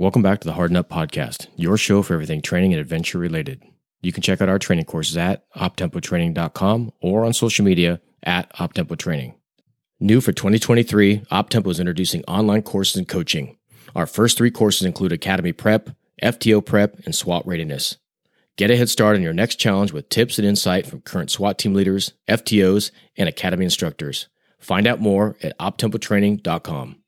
Welcome back to the Harden Up Podcast, your show for everything training and adventure related. You can check out our training courses at optempotraining.com or on social media at optempo training. New for 2023, OpTempo is introducing online courses and coaching. Our first three courses include Academy Prep, FTO Prep, and SWAT Readiness. Get a head start on your next challenge with tips and insight from current SWAT team leaders, FTOs, and Academy instructors. Find out more at optempotraining.com.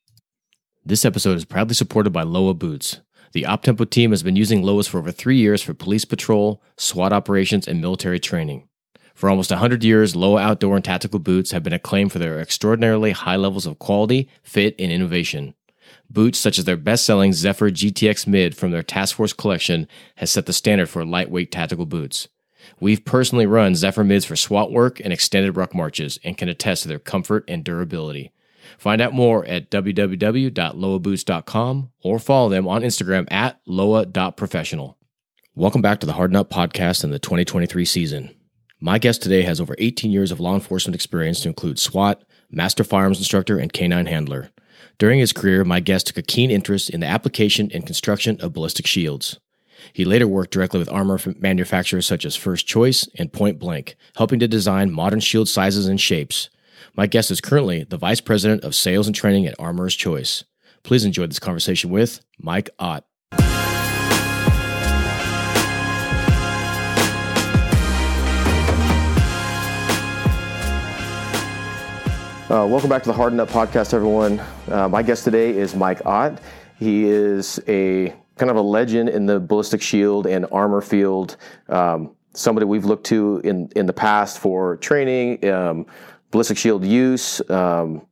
This episode is proudly supported by Lowa Boots. The OpTempo team has been using Lowas for over three years for police patrol, SWAT operations, and military training. For almost 100 years, Loa outdoor and tactical boots have been acclaimed for their extraordinarily high levels of quality, fit, and innovation. Boots such as their best-selling Zephyr GTX Mid from their Task Force collection has set the standard for lightweight tactical boots. We've personally run Zephyr Mids for SWAT work and extended ruck marches and can attest to their comfort and durability. Find out more at www.lowaboots.com or follow them on Instagram at lowa.professional. Welcome back to the Harden Up podcast in the 2023 season. My guest today has over 18 years of law enforcement experience to include SWAT, master firearms instructor, and canine handler. During his career, my guest took a keen interest in the application and construction of ballistic shields. He later worked directly with armor manufacturers such as First Choice and Point Blank, helping to design modern shield sizes and shapes. My guest is currently the Vice President of Sales and Training at Armourer's Choice. Please enjoy this conversation with Mike Ott. Uh, welcome back to the Harden Up podcast, everyone. Uh, my guest today is Mike Ott. He is a kind of a legend in the ballistic shield and armor field. Um, somebody we've looked to in in the past for training, um, ballistic shield use, um,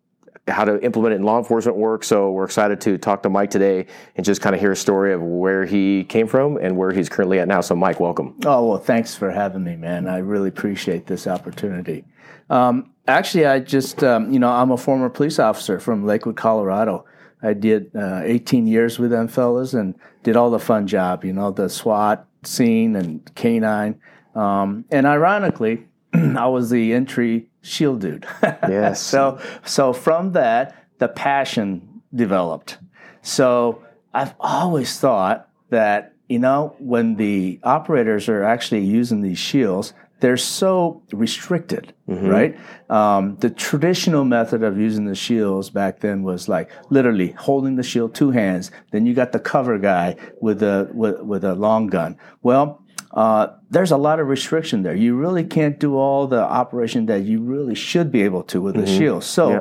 how to implement it in law enforcement work. So we're excited to talk to Mike today and just kind of hear a story of where he came from and where he's currently at now. So, Mike, welcome. Oh well, thanks for having me, man. I really appreciate this opportunity. Um, actually, I just um, you know I'm a former police officer from Lakewood, Colorado. I did uh, 18 years with them fellas and did all the fun job, you know, the SWAT scene and canine. Um, and ironically, I was the entry shield dude. yes. so so from that, the passion developed. So I've always thought that you know when the operators are actually using these shields, they're so restricted, mm-hmm. right? Um, the traditional method of using the shields back then was like literally holding the shield two hands. Then you got the cover guy with a with, with a long gun. Well, uh, there's a lot of restriction there. You really can't do all the operation that you really should be able to with mm-hmm. the shield. So yeah.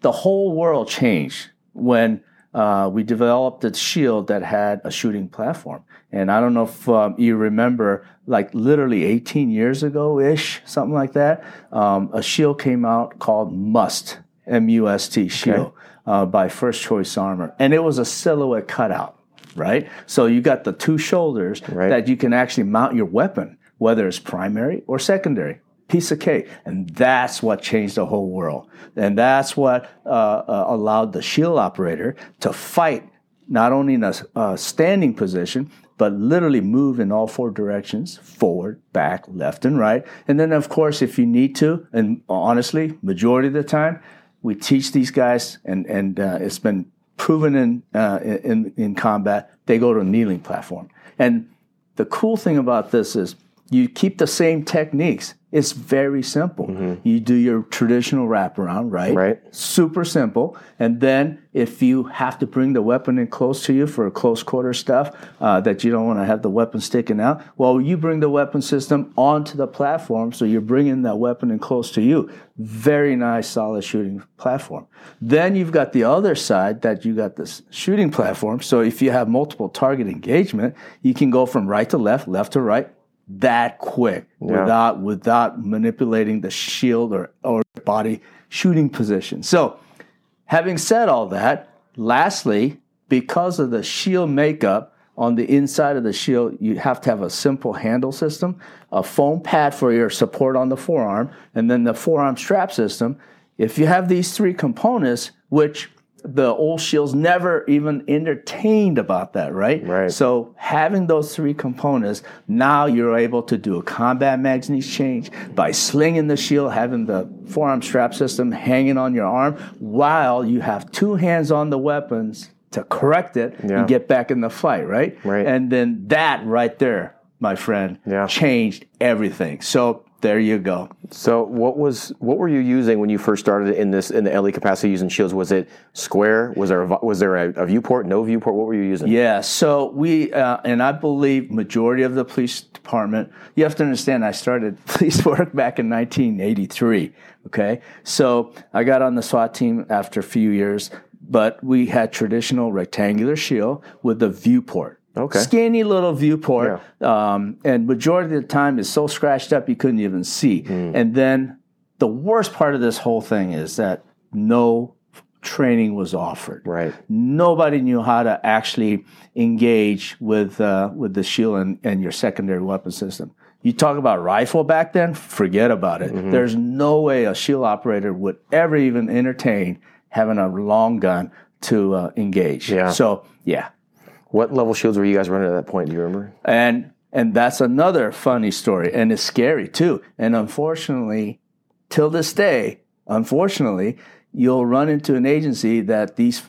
the whole world changed when uh, we developed a shield that had a shooting platform. And I don't know if um, you remember, like literally 18 years ago ish, something like that, um, a shield came out called Must, M U S T shield, okay. uh, by First Choice Armor. And it was a silhouette cutout, right? So you got the two shoulders right. that you can actually mount your weapon, whether it's primary or secondary piece of cake. And that's what changed the whole world. And that's what uh, uh, allowed the shield operator to fight not only in a, a standing position, but literally move in all four directions forward, back, left, and right. And then, of course, if you need to, and honestly, majority of the time, we teach these guys, and, and uh, it's been proven in, uh, in, in combat, they go to a kneeling platform. And the cool thing about this is you keep the same techniques. It's very simple. Mm-hmm. You do your traditional wraparound, right? Right. Super simple. And then if you have to bring the weapon in close to you for close quarter stuff uh, that you don't want to have the weapon sticking out, well, you bring the weapon system onto the platform, so you're bringing that weapon in close to you. Very nice, solid shooting platform. Then you've got the other side that you got this shooting platform. So if you have multiple target engagement, you can go from right to left, left to right, that quick yeah. without without manipulating the shield or, or body shooting position. So, having said all that, lastly, because of the shield makeup on the inside of the shield, you have to have a simple handle system, a foam pad for your support on the forearm, and then the forearm strap system. If you have these three components, which the old shields never even entertained about that, right? Right. So having those three components, now you're able to do a combat magazine change by slinging the shield, having the forearm strap system hanging on your arm, while you have two hands on the weapons to correct it Yeah. and get back in the fight, right? Right. And then that right there, my friend, Yeah. changed everything. So there you go. So what was what were you using when you first started in this in the LE capacity using shields? Was it square? Was there a, was there a, a viewport? No viewport? What were you using? Yeah, so we, uh, and I believe majority of the police department, you have to understand I started police work back in 1983, okay? So I got on the SWAT team after a few years, but we had traditional rectangular shield with a viewport. Okay. Skinny little viewport, um, and majority of the time is so scratched up you couldn't even see. And then the worst part of this whole thing is that no training was offered Right. nobody knew how to actually engage with uh, with the shield and, and your secondary weapon system. You talk about rifle back then, forget about it. Mm-hmm. There's no way a shield operator would ever even entertain having a long gun to uh, engage. Yeah. So yeah, What level shields were you guys running at that point? Do you remember? and and that's another funny story, and it's scary too. And unfortunately, till this day, unfortunately, you'll run into an agency that these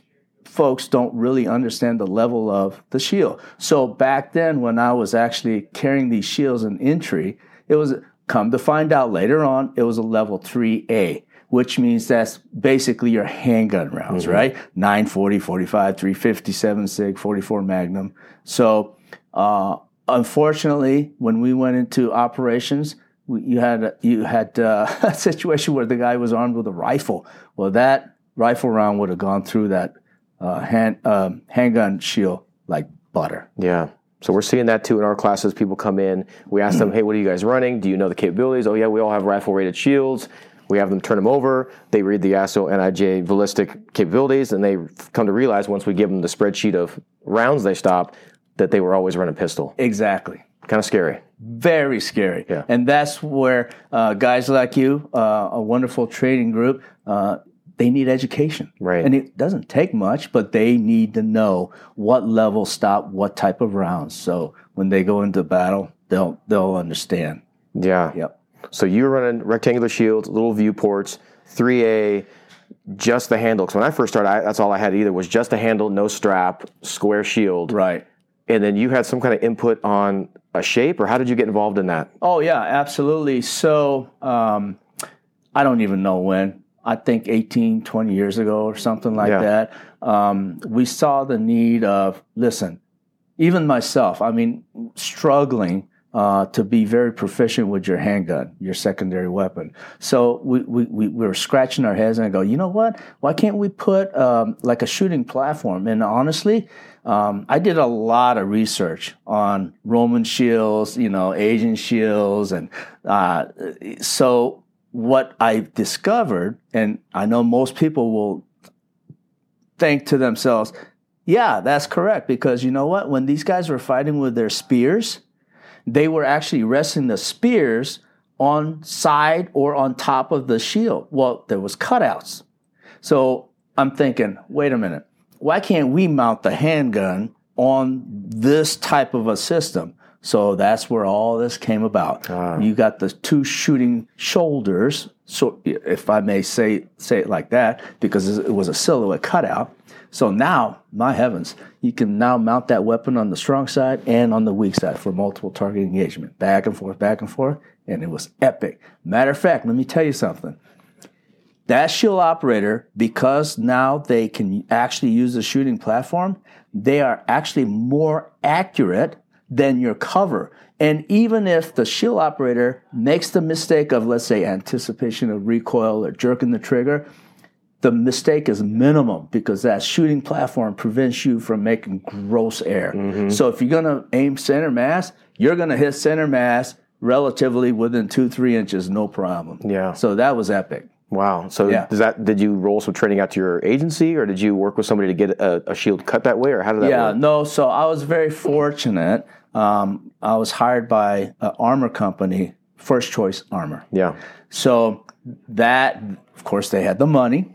folks don't really understand the level of the shield. So back then, when I was actually carrying these shields in entry, it was come to find out later on, it was a level 3A. Which means that's basically your handgun rounds, right? 940, 45, 350, 7 Sig, 44 Magnum. So, uh, unfortunately, when we went into operations, we, you had you had uh, a situation where the guy was armed with a rifle. Well, that rifle round would have gone through that uh, hand um, handgun shield like butter. Yeah. So we're seeing that too in our classes. People come in, we ask them, "Hey, what are you guys running? Do you know the capabilities?" "Oh yeah, we all have rifle rated shields." We have them turn them over. They read the ASO NIJ ballistic capabilities, and they come to realize once we give them the spreadsheet of rounds they stop, that they were always running pistol. Exactly. Kind of scary. Very scary. Yeah. And that's where uh, guys like you, uh, a wonderful training group, uh, they need education. Right. And it doesn't take much, but they need to know what level stop what type of rounds. So when they go into battle, they'll they'll understand. Yeah. Yep. So you were running rectangular shields, little viewports, 3A, just the handle. Because when I first started, I, that's all I had either was just a handle, no strap, square shield. Right. And then you had some kind of input on a shape, or how did you get involved in that? Oh yeah, absolutely. So um, I don't even know when. I think 18, 20 years ago or something like Yeah. that. Um, we saw the need of listen. Even myself, I mean, struggling uh, to be very proficient with your handgun, your secondary weapon. So we, we, we, we were scratching our heads and I go, you know what? Why can't we put um, like a shooting platform? And honestly, um, I did a lot of research on Roman shields, you know, Asian shields. And uh, so what I discovered, and I know most people will think to themselves, yeah, that's correct. Because you know what? When these guys were fighting with their spears, they were actually resting the spears on side or on top of the shield. Well, there was cutouts. So I'm thinking, wait a minute, why can't we mount the handgun on this type of a system? So that's where all this came about. Ah. You got the two shooting shoulders, so if I may say say it like that, because it was a silhouette cutout. So now, my heavens, you can now mount that weapon on the strong side and on the weak side for multiple target engagement, back and forth, back and forth, and it was epic. Matter of fact, let me tell you something. That shield operator, because now they can actually use the shooting platform, they are actually more accurate than your cover. And even if the shield operator makes the mistake of, let's say, anticipation of recoil or jerking the trigger, the mistake is minimum because that shooting platform prevents you from making gross air. So if you're going to aim center mass, you're going to hit center mass relatively within two, three inches, no problem. Yeah. So that was epic. Wow. So Yeah. does that did you roll some training out to your agency, or did you work with somebody to get a, a shield cut that way, or how did that Yeah, work? no. So I was very fortunate. Um, I was hired by an armor company, First Choice Armor. Yeah. So that, of course, they had the money.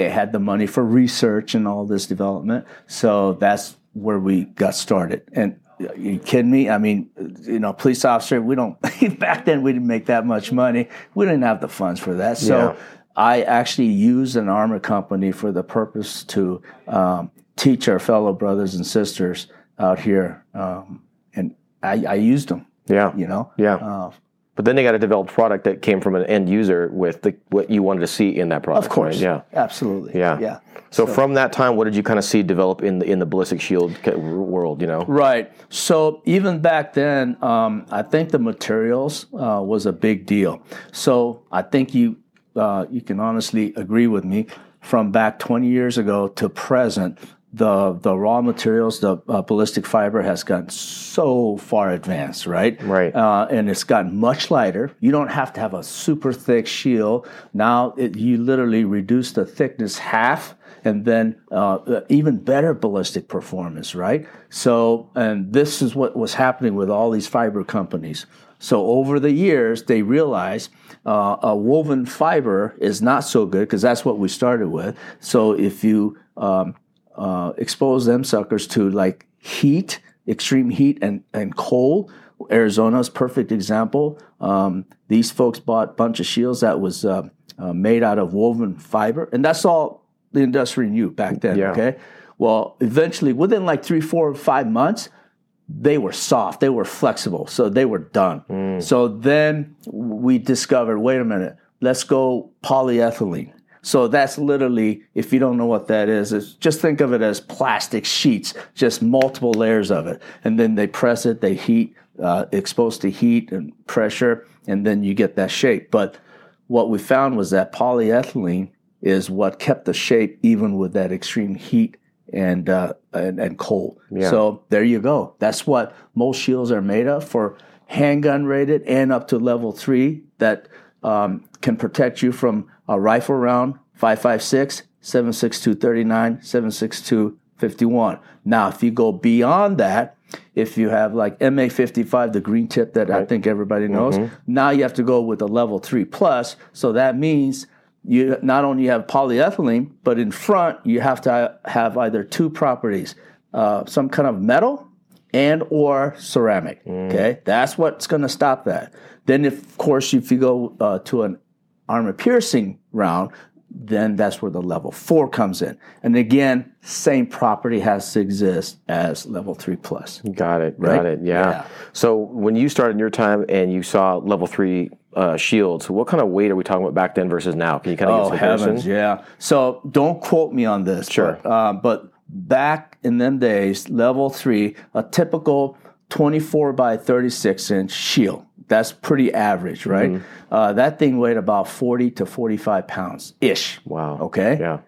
They had the money for research and all this development. So that's where we got started. And are you kidding me? I mean, you know, police officer, we don't, back then we didn't make that much money. We didn't have the funds for that. So Yeah. I actually used an armor company for the purpose to um, teach our fellow brothers and sisters out here, um, and I, I used them. Yeah. You know. Yeah. Uh, But then they got to develop product that came from an end user with the, what you wanted to see in that product. of course. right? Yeah. Absolutely. Yeah. Yeah. So, from that time, what did you kind of see develop in the in the ballistic shield world? You know. Right. So even back then, um, I think the materials uh, was a big deal. So I think you uh, you can honestly agree with me. From back 20 years ago to present, the the raw materials, the uh, ballistic fiber has gotten so far advanced, right? Right. Uh, and it's gotten much lighter. You don't have to have a super thick shield. Now it, you literally reduce the thickness half, and then uh, even better ballistic performance, right? So, and this is what was happening with all these fiber companies. So over the years, they realized uh, a woven fiber is not so good because that's what we started with. So if you um, uh, expose them suckers to like heat, extreme heat, and and cold. Arizona's perfect example. Um, these folks bought a bunch of shields that was uh, uh, made out of woven fiber, and that's all the industry knew back then. Yeah. Okay. Well, eventually, within like three, four, five months, they were soft, they were flexible, so they were done. So then we discovered, wait a minute, let's go polyethylene. So that's literally, if you don't know what that is, it's just think of it as plastic sheets, just multiple layers of it, and then they press it, they heat, uh, exposed to heat and pressure, and then you get that shape. But what we found was that polyethylene is what kept the shape even with that extreme heat and uh, and, and cold. So there you go. That's what most shields are made of for handgun rated and up to level three that um, can protect you from a rifle round 556, 762 39, 762 51. Now, if you go beyond that, if you have like M855, the green tip that I think everybody knows, now you have to go with a level three plus. So that means you not only have polyethylene, but in front you have to have either two properties: uh, some kind of metal and or ceramic. Okay, that's what's going to stop that. Then, if, of course, if you go uh, to an armor piercing round, then that's where the level four comes in. And again, same property has to exist as level three plus. Got it. Got it. Yeah. Yeah. So when you started in your time and you saw level three uh, shields, what kind of weight are we talking about back then versus now? Can you kind of Oh give us a heavens, yeah. So don't quote me on this. Sure. But, uh, but back in them days, level three, a typical 24 by 36 inch shield. That's pretty average, right? Mm-hmm. Uh, that thing weighed about 40 to 45 pounds ish. Wow. Okay. Yeah.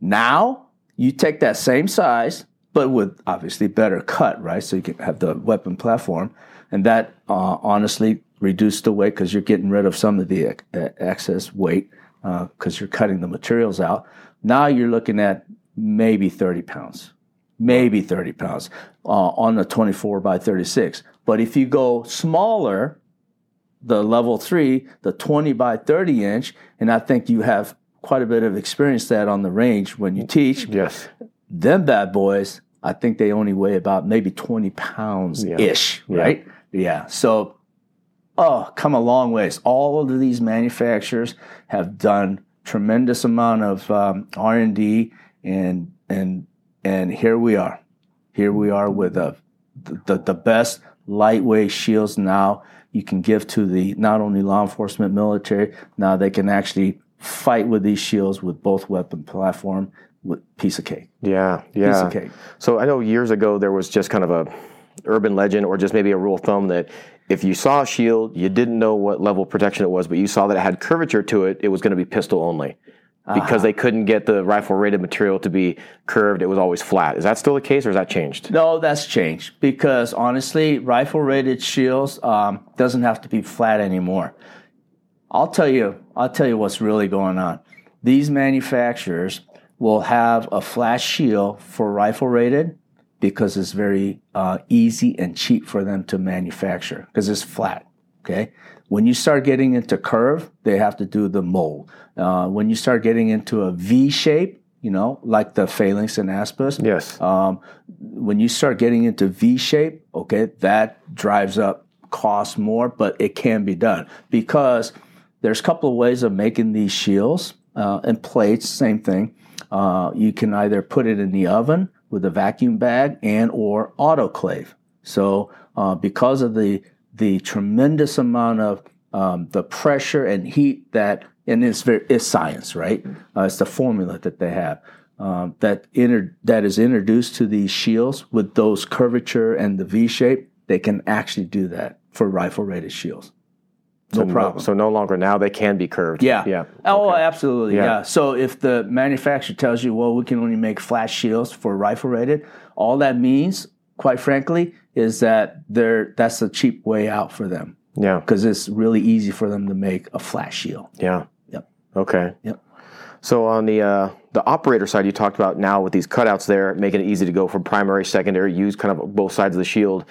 Now you take that same size, but with obviously better cut, right? So you can have the weapon platform, and that uh, honestly reduced the weight because you're getting rid of some of the ex- uh, excess weight because you're cutting the materials out. Now you're looking at maybe 30 pounds, maybe 30 pounds uh, on a 24 by 36. But if you go smaller, the level three, the 20 by 30 inch, and I think you have quite a bit of experience that on the range when you teach. Yes. Them bad boys, I think they only weigh about maybe 20 pounds ish, right? Yeah. So, oh, come a long ways. All of these manufacturers have done tremendous amount of um, R and D, and and and here we are. Here we are with a, the the best lightweight shields now you can give to the not only law enforcement military now they can actually fight with these shields with both weapon platform with piece of cake Yeah. piece Yeah. of cake So I know years ago there was just kind of a urban legend or just maybe a rule of thumb that if you saw a shield, you didn't know what level of protection it was, but you saw that it had curvature to it, it was going to be pistol only. Because they couldn't get the rifle rated material to be curved, it was always flat. Is that still the case or has that changed? No, that's changed because honestly, rifle rated shields um, doesn't have to be flat anymore. I'll tell you, I'll tell you what's really going on. These manufacturers will have a flat shield for rifle rated because it's very uh, easy and cheap for them to manufacture because it's flat. Okay. When you start getting into curve, they have to do the mold. Uh, when you start getting into a V shape, you know, like the phalanx and aspis, Yes. um, when you start getting into V shape, okay, that drives up cost more, but it can be done because there's a couple of ways of making these shields uh, and plates. Same thing. Uh, you can either put it in the oven with a vacuum bag and or autoclave. So uh, because of the the tremendous amount of um, the pressure and heat that and it's very it's science, right? Uh, it's the formula that they have um, that inter, that is introduced to these shields with those curvature and the V shape. They can actually do that for rifle rated shields. No so problem. No, so no longer now they can be curved. Yeah. Yeah. Oh, Okay. absolutely. Yeah. Yeah. So if the manufacturer tells you, well, we can only make flat shields for rifle rated, all that means, quite frankly, is that they're that's a cheap way out for them Yeah. because it's really easy for them to make a flat shield. Yeah. Yep. Okay. Yep. So on the uh, the operator side, you talked about now with these cutouts there, making it easy to go from primary, secondary, use kind of both sides of the shield.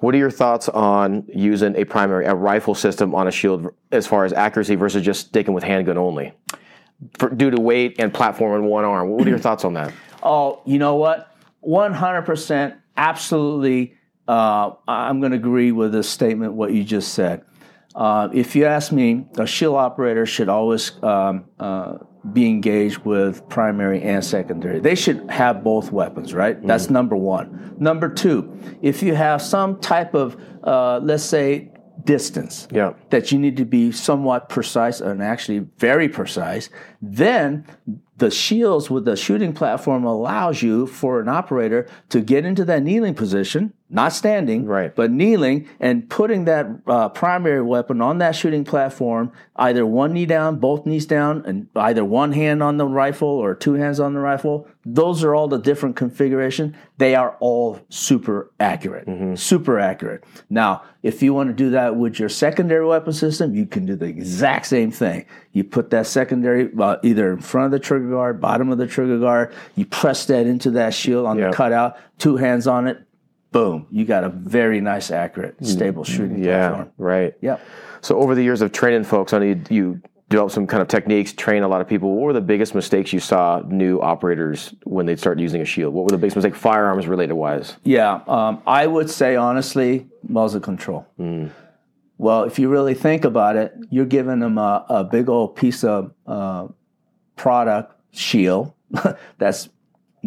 What are your thoughts on using a primary, a rifle system on a shield as far as accuracy versus just sticking with handgun only, For, due to weight and platform in one arm? What are your thoughts on that? Oh, you know what? 100% absolutely. Uh, I'm going to agree with the statement, what you just said. Uh, if you ask me, a shield operator should always um, uh, be engaged with primary and secondary. They should have both weapons, right? That's number one. Number two, if you have some type of, uh, let's say, distance, Yeah. that you need to be somewhat precise and actually very precise, then the shields with the shooting platform allows you for an operator to get into that kneeling position, not standing, Right. but kneeling and putting that uh, primary weapon on that shooting platform, either one knee down, both knees down, and either one hand on the rifle or two hands on the rifle. Those are all the different configuration. They are all super accurate, super accurate. Now, if you want to do that with your secondary weapon system, you can do the exact same thing. You put that secondary uh, either in front of the trigger guard, bottom of the trigger guard. You press that into that shield on Yep. the cutout, two hands on it. Boom! You got a very nice, accurate, stable shooting Yeah. platform. Right. Yep. So over the years of training folks, I know you, you developed some kind of techniques, train a lot of people. What were the biggest mistakes you saw new operators when they'd start using a shield? What were the biggest mistakes, firearms related wise? Yeah, um, I would say honestly, muzzle control. Well, if you really think about it, you're giving them a, a big old piece of uh, product shield that's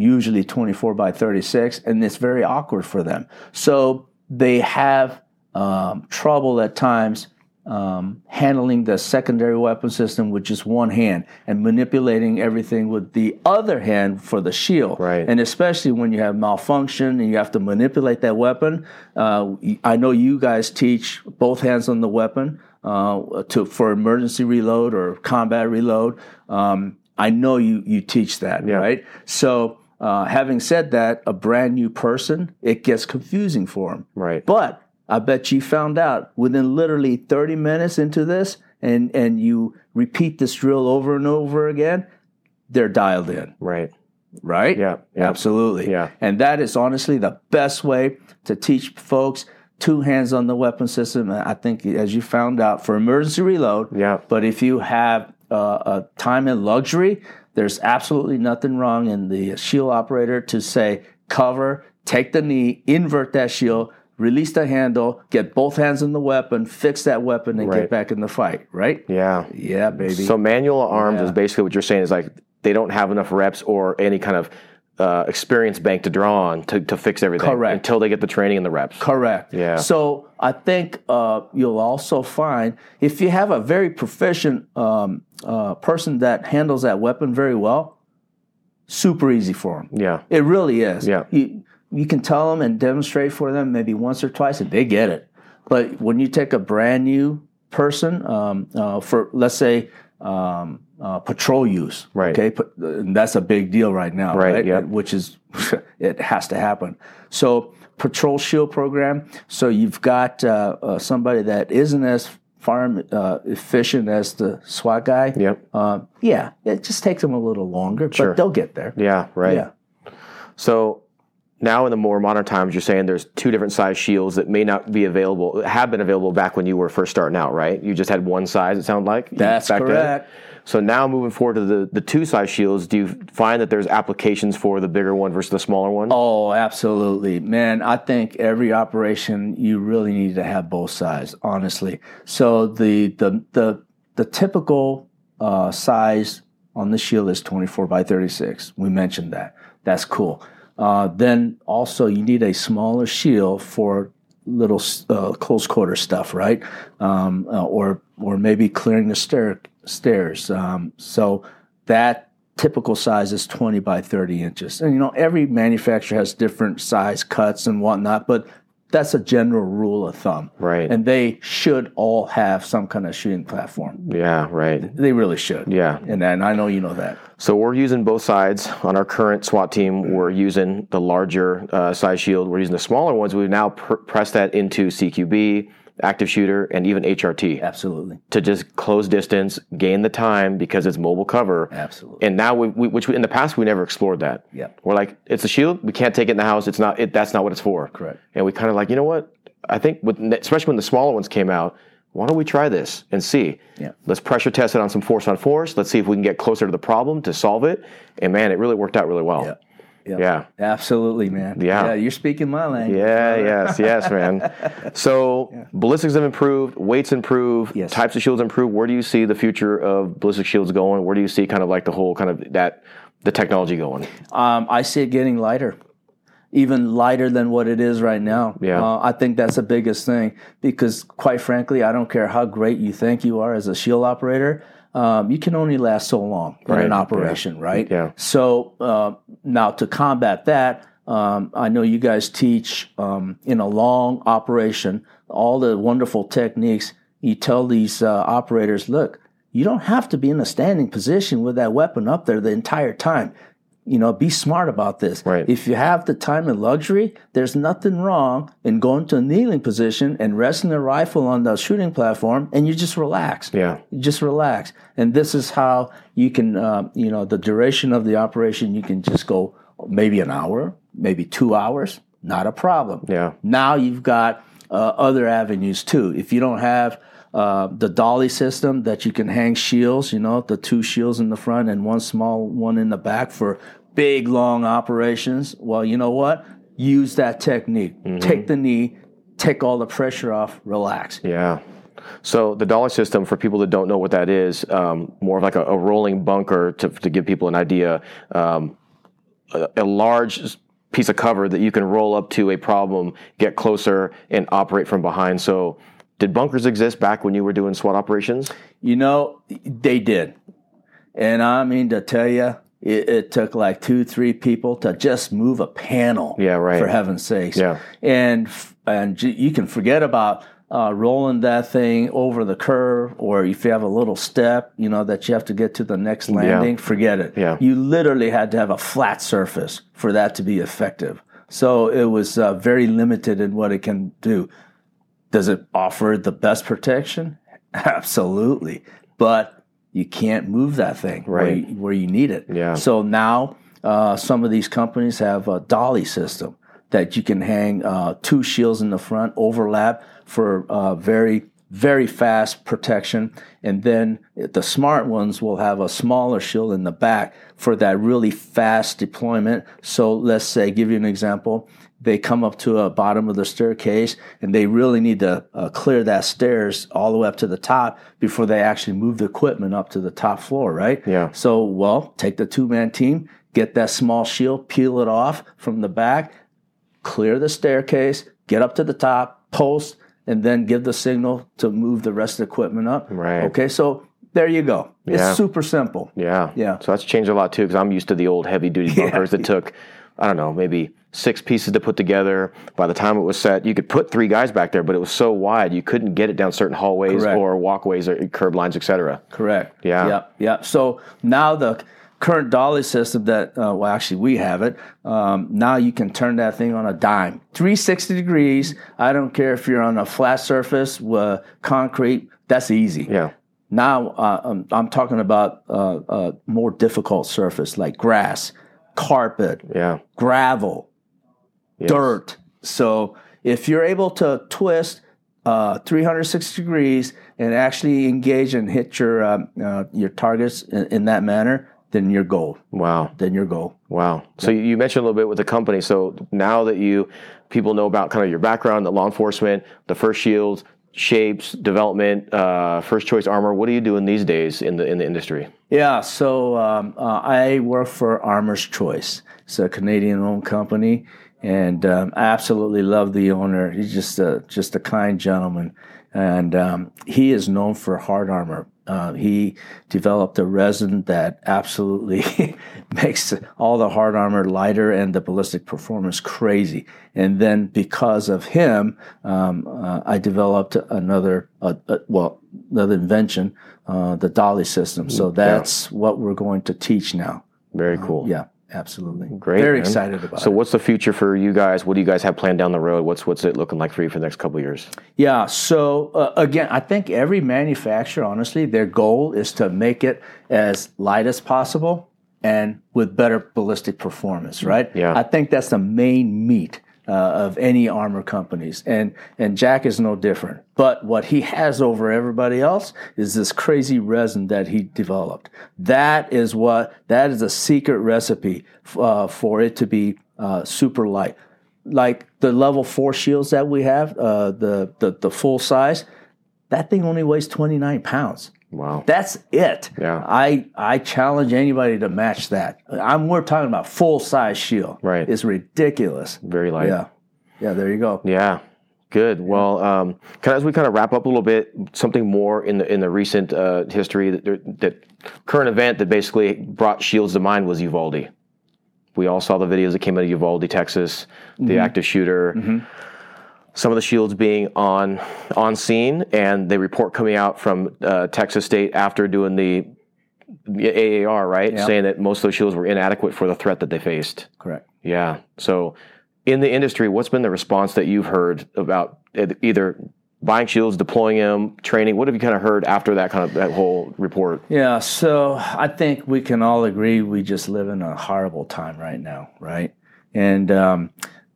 usually 24 by 36, and it's very awkward for them. So they have um, trouble at times um, handling the secondary weapon system with just one hand and manipulating everything with the other hand for the shield. Right. And especially when you have malfunction and you have to manipulate that weapon. Uh, I know you guys teach both hands on the weapon uh, to for emergency reload or combat reload. Um, I know you you teach that, Yeah. right? So. Uh, having said that, a brand new person, it gets confusing for them. Right. But I bet you found out within literally 30 minutes into this, and, and you repeat this drill over and over again, they're dialed in, Right. right? Yeah. Yeah. Absolutely. Yeah. And that is honestly the best way to teach folks two hands on the weapon system. I think, as you found out, for emergency reload. Yeah. But if you have uh, a time and luxury, there's absolutely nothing wrong in the shield operator to say cover, take the knee, invert that shield, release the handle, get both hands on the weapon, fix that weapon, and Right. get back in the fight. Right? Yeah. Yeah, baby. So manual arms Yeah. is basically what you're saying is like they don't have enough reps or any kind of uh, experience bank to draw on to, to fix everything Correct. until they get the training and the reps. Correct. Yeah. So I think uh, you'll also find if you have a very proficient um, uh, person that handles that weapon very well, super easy for them. Yeah. It really is. Yeah. You you can tell them and demonstrate for them maybe once or twice, and they get it. But when you take a brand new person um, uh, for let's say um, uh, patrol use, Right. Okay, but and that's a big deal right now, Right, right? yep. Which is it has to happen. So patrol shield program. So you've got uh, uh, somebody that isn't as farm uh, efficient as the SWAT guy. Yep. Uh, yeah, it just takes them a little longer, Sure. but they'll get there. Yeah. Right. Yeah. So now in the more modern times, you're saying there's two different size shields that may not be available, have been available back when you were first starting out, right? You just had one size, it sounded like. That's back then? correct. So now moving forward to the, the two size shields, do you find that there's applications for the bigger one versus the smaller one? Oh, absolutely. Man, I think every operation you really need to have both sides, honestly. So the the the the typical uh, size on the shield is 24 by 36. We mentioned that. That's cool. Uh, then also you need a smaller shield for little uh, close quarter stuff, right? Um, uh, or or maybe clearing the stair stairs. Um, so that typical size is 20 by 30 inches. And you know, every manufacturer has different size cuts and whatnot, but that's a general rule of thumb. Right. And they should all have some kind of shooting platform. Yeah, right. They really should. Yeah. And, and I know you know that. So we're using both sides on our current SWAT team. We're using the larger uh, size shield. We're using the smaller ones. We've now pr- pressed that into CQB, active shooter, and even HRT Absolutely. to just close distance, gain the time because it's mobile cover. Absolutely. And now, we, we, which we, in the past we never explored that. Yeah. We're like, it's a shield. We can't take it in the house. It's not. It, that's not what it's for. Correct. And we kind of like, you know what? I think, with, especially when the smaller ones came out, why don't we try this and see? Yeah. Let's pressure test it on some force on force. Let's see if we can get closer to the problem to solve it. And man, it really worked out really well. Yeah. Yep. Yeah. Absolutely, man. Yeah. yeah. you're speaking my language. Yeah, yes, yes, man. So ballistics have improved, weights improved, Yes. types of shields improved. Where do you see the future of ballistic shields going? Where do you see kind of like the whole kind of that the technology going? Um, I see it getting lighter, even lighter than what it is right now. Yeah. Uh, I think that's the biggest thing because, quite frankly, I don't care how great you think you are as a shield operator. Um, you can only last so long Right. in an Yeah. operation, right? Yeah. So uh, now to combat that, um, I know you guys teach um, in a long operation all the wonderful techniques. You tell these uh, operators, look, you don't have to be in a standing position with that weapon up there the entire time. You know, be smart about this. Right. If you have the time and luxury, there's nothing wrong in going to a kneeling position and resting the rifle on the shooting platform, and you just relax Yeah. just relax. And this is how you can, uh, you know, the duration of the operation, you can just go maybe an hour, maybe two hours, not a problem. Yeah. Now you've got uh, other avenues too. If you don't have uh, the dolly system that you can hang shields, you know, the two shields in the front and one small one in the back for big, long operations, well, you know what? Use that technique. Take the knee, take all the pressure off, relax. Yeah. So the dolly system, for people that don't know what that is, um, more of like a, a rolling bunker to, to give people an idea. Um, a, a large piece of cover that you can roll up to a problem, get closer, and operate from behind. So, did bunkers exist back when you were doing SWAT operations? You know, they did. And I mean to tell you, it, it took like two, three people to just move a panel. Yeah, right. For heaven's sakes. Yeah. And and you can forget about uh, rolling that thing over the curve, or if you have a little step, you know that you have to get to the next landing. Forget it. Yeah. You literally had to have a flat surface for that to be effective. So it was uh, very limited in what it can do. Does it offer the best protection? Absolutely. But you can't move that thing where, Right. you, where you need it. Yeah. So now uh, some of these companies have a dolly system that you can hang uh, two shields in the front, overlap for uh, very, very fast protection. And then the smart ones will have a smaller shield in the back for that really fast deployment. So let's say, give you an example they come up to a bottom of the staircase and they really need to uh, clear that stairs all the way up to the top before they actually move the equipment up to the top floor, right? Yeah. So, well, take the two man team, get that small shield, peel it off from the back, clear the staircase, get up to the top, post, and then give the signal to move the rest of the equipment up. Right. Okay, so there you go. It's Yeah. super simple. Yeah. Yeah. So that's changed a lot too, because I'm used to the old heavy duty bunkers that took, I don't know, maybe six pieces to put together. By the time it was set, you could put three guys back there, but it was so wide you couldn't get it down certain hallways Correct. or walkways or curb lines, etc. Correct. Yeah. Yep. Yep. So now the current dolly system that, uh, well, actually we have it. Um, now you can turn that thing on a dime, 360 degrees. I don't care if you're on a flat surface, uh, concrete. That's easy. Yeah. Now uh, I'm, I'm talking about uh, a more difficult surface like grass, carpet, Yeah. gravel, Yes. dirt. So if you're able to twist uh, 360 degrees and actually engage and hit your um, uh, your targets in, in that manner, then your goal. Wow. Then your goal. Wow. So you mentioned a little bit with the company. So now that you people know about kind of your background, the law enforcement, the first shield, shapes, development, uh, first choice armor. What are you doing these days in the in the industry? Yeah, so um, uh, I work for Armourer's Choice. It's a Canadian-owned company, and um, I absolutely love the owner. He's just a just a kind gentleman, and um, he is known for hard armor. Uh, he developed a resin that absolutely makes all the hard armor lighter and the ballistic performance crazy. And then because of him, um, uh, I developed another, uh, well, another invention, uh, the dolly system. So that's yeah. what we're going to teach now. Very cool. yeah. Absolutely. Great. Very man. excited about so it. So what's the future for you guys? What do you guys have planned down the road? What's what's it looking like for you for the next couple years? Yeah. So uh, again, I think every manufacturer, honestly, their goal is to make it as light as possible and with better ballistic performance, right? Yeah. I think that's the main meat uh, of any armor companies, and and Jack is no different. But what he has over everybody else is this crazy resin that he developed. That is what that is a secret recipe uh, for it to be uh, super light. Like the level four shields that we have, uh, the, the the full size, that thing only weighs twenty nine pounds. Wow. That's it. Yeah. I I challenge anybody to match that. I'm we're talking about full size shield. Right. It's ridiculous. Very light. Yeah. Yeah, there you go. Yeah. Good. Well, um, kind of, as we kind of wrap up a little bit, something more in the in the recent uh, history that, that current event that basically brought shields to mind was Uvalde. We all saw the videos that came out of Uvalde, Texas, the mm-hmm. active shooter. Mm-hmm some of the shields being on on scene, and the report coming out from uh, Texas State after doing the, AAR, right, yep. saying that most of those shields were inadequate for the threat that they faced. Correct. Yeah. So, in the industry, what's been the response that you've heard about either buying shields, deploying them, training? What have you kind of heard after that kind of that whole report? Yeah. So I think we can all agree we just live in a horrible time right now, right? And um,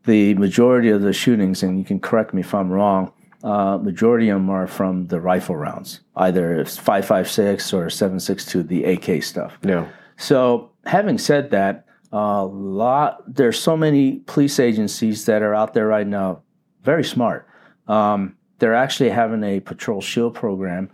the majority of the shootings, and you can correct me if I'm wrong, uh, majority of them are from the rifle rounds, either it's 5.56 or 7.62, the AK stuff. Yeah. So having said that, a lot there's so many police agencies that are out there right now, very smart. Um, they're actually having a patrol shield program,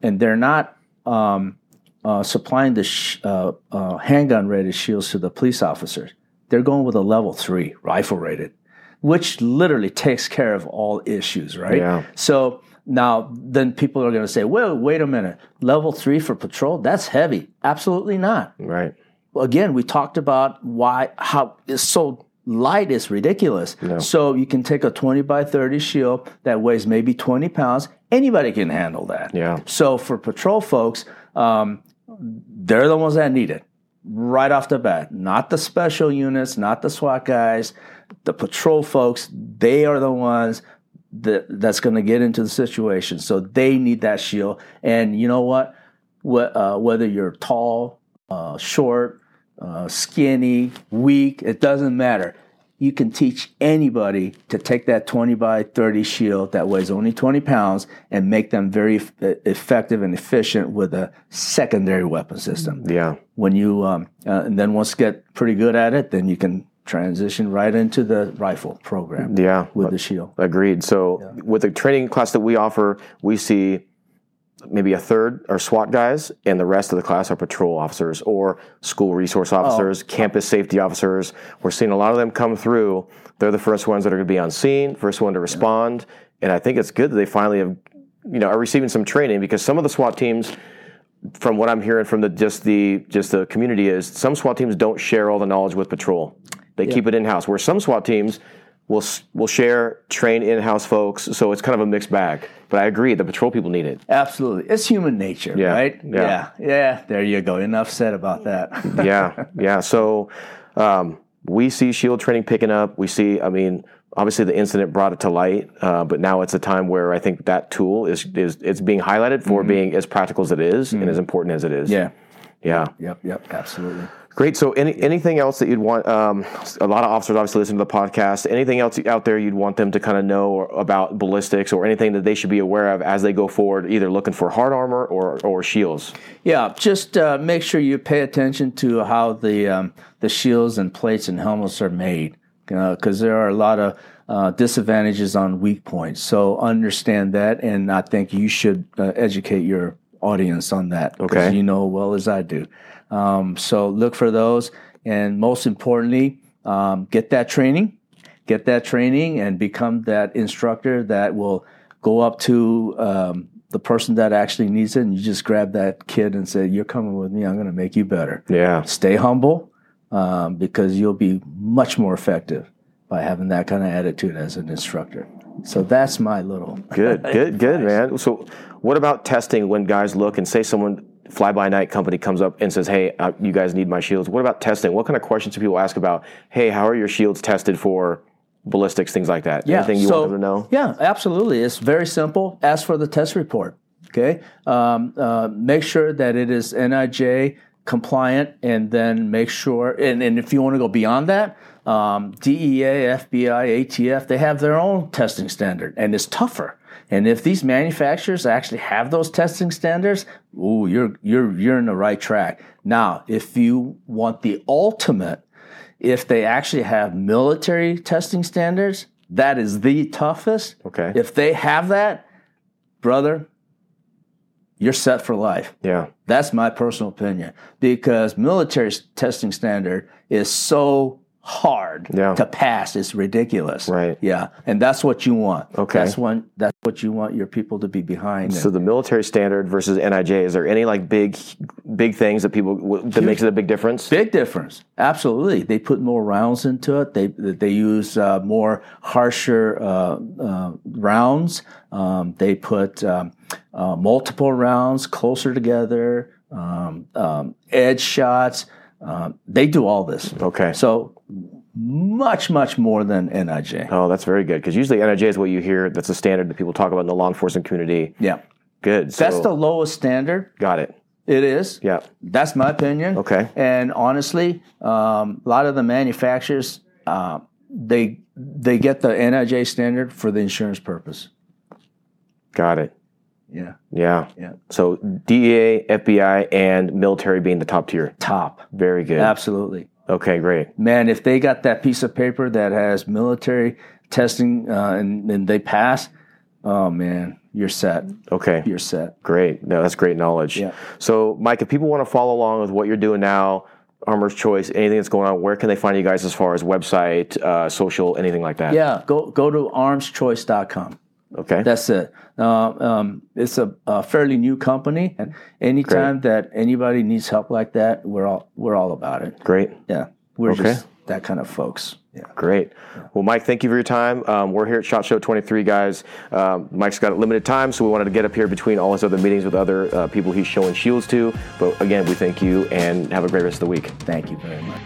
and they're not um, uh, supplying the sh- uh, uh handgun rated shields to the police officers they're going with a level three rifle rated, which literally takes care of all issues, right? Yeah. So now then people are going to say, well, wait a minute, level three for patrol, that's heavy. Absolutely not. Right. Again, we talked about why, how it's so light is ridiculous. No. So you can take a 20 by 30 shield that weighs maybe 20 pounds. Anybody can handle that. Yeah. So for patrol folks, um, they're the ones that need it right off the bat. Not the special units, not the SWAT guys, the patrol folks. They are the ones that that's going to get into the situation. So they need that shield. And you know what? what uh, whether you're tall, uh, short, uh, skinny, weak, it doesn't matter you can teach anybody to take that 20 by 30 shield that weighs only 20 pounds and make them very effective and efficient with a secondary weapon system. Yeah. When you, um, uh, and then once you get pretty good at it, then you can transition right into the rifle program. Yeah. With the shield. Agreed. So yeah. with the training class that we offer, we see maybe a third are SWAT guys, and the rest of the class are patrol officers or school resource oh. officers, oh. campus safety officers. We're seeing a lot of them come through. They're the first ones that are going to be on scene, first one to respond, yeah. and I think it's good that they finally have, you know, are receiving some training because some of the SWAT teams. From what I'm hearing from the just the just the community is some SWAT teams don't share all the knowledge with patrol. They yeah. keep it in house. Where some SWAT teams will we'll share, train in-house folks. So it's kind of a mixed bag. But I agree, the patrol people need it. Absolutely, it's human nature, yeah. right? Yeah. yeah, yeah. There you go. Enough said about that. yeah, yeah. So um, we see shield training picking up. We see, I mean. Obviously, the incident brought it to light, uh, but now it's a time where I think that tool is is it's being highlighted for mm-hmm. being as practical as it is mm-hmm. and as important as it is. Yeah, yeah, yep, yep, absolutely. Great. So, any, anything else that you'd want? Um, a lot of officers obviously listen to the podcast. Anything else out there you'd want them to kind of know about ballistics, or anything that they should be aware of as they go forward, either looking for hard armor or or shields? Yeah, just uh, make sure you pay attention to how the um, the shields and plates and helmets are made. because there are a lot of uh, disadvantages on weak points. So understand that, and I think you should uh, educate your audience on that. Okay. you know well as I do. Um, so look for those, and most importantly, um, get that training, get that training, and become that instructor that will go up to um, the person that actually needs it, and you just grab that kid and say, "You're coming with me. I'm going to make you better." Yeah. Stay humble, um, because you'll be much more effective by having that kind of attitude as an instructor. So that's my little Good, good, good, man. So, what about testing when guys look and say someone fly by night company comes up and says, "Hey, uh, you guys need my shields." What about testing? What kind of questions do people ask about? Hey, how are your shields tested for ballistics, things like that? Yeah. Anything you so- want them to know? Yeah, absolutely. It's very simple. Ask for the test report. Okay, um, uh, make sure that it is NIJ compliant, and then make sure. And, and if you want to go beyond that, um, DEA, FBI, ATF, they have their own testing standard, and it's tougher. And if these manufacturers actually have those testing standards, ooh, you're you're you're in the right track. Now, if you want the ultimate, if they actually have military testing standards, that is the toughest. Okay. If they have that, brother, you're set for life. Yeah. That's my personal opinion because military testing standard is so hard Yeah. to pass. is ridiculous. Right. Yeah, and that's what you want. Okay. That's one. That's what you want your people to be behind. So the military standard versus NIJ. Is there any like big, big things that people that makes it a big difference? Big difference. Absolutely. They put more rounds into it. They they use uh, more harsher uh, uh, rounds. Um, they put um, uh, multiple rounds closer together. Um, um, edge shots. Um, they do all this. Okay. So much much more than NIJ. Oh, that's very good because usually NIJ is what you hear. That's a standard that people talk about in the law enforcement community. Yeah. Good. That's the lowest standard. got it. It is. Yeah. That's my opinion. Okay. And honestly, um, a lot of the manufacturers uh, they they get the NIJ standard for the insurance purpose. Got it. Yeah. Yeah. Yeah. So DEA, FBI, and military being the top tier. Top. Very good. Absolutely. Okay, great. Man, if they got that piece of paper that has military testing uh, and, and they pass, oh man, you're set. Okay, You're set. great. No, that's great knowledge. Yeah. So, Mike, if people want to follow along with what you're doing now, Armourer's Choice, anything that's going on, where can they find you guys as far as website, uh, social, anything like that? Yeah. Go go to armourerschoice.com. Okay. That's it. Uh, um, it's a, a fairly new company, and anytime that anybody needs help like that, we're all we're all about it. great. Yeah, we're Okay. just that kind of folks. Yeah. Great. Well, Mike, thank you for your time. Um, we're here at SHOT Show 23, guys. Um, Mike's got limited time, so we wanted to get up here between all his other meetings with other uh, people he's showing shields to. But again, we thank you and have a great rest of the week. Thank you very much.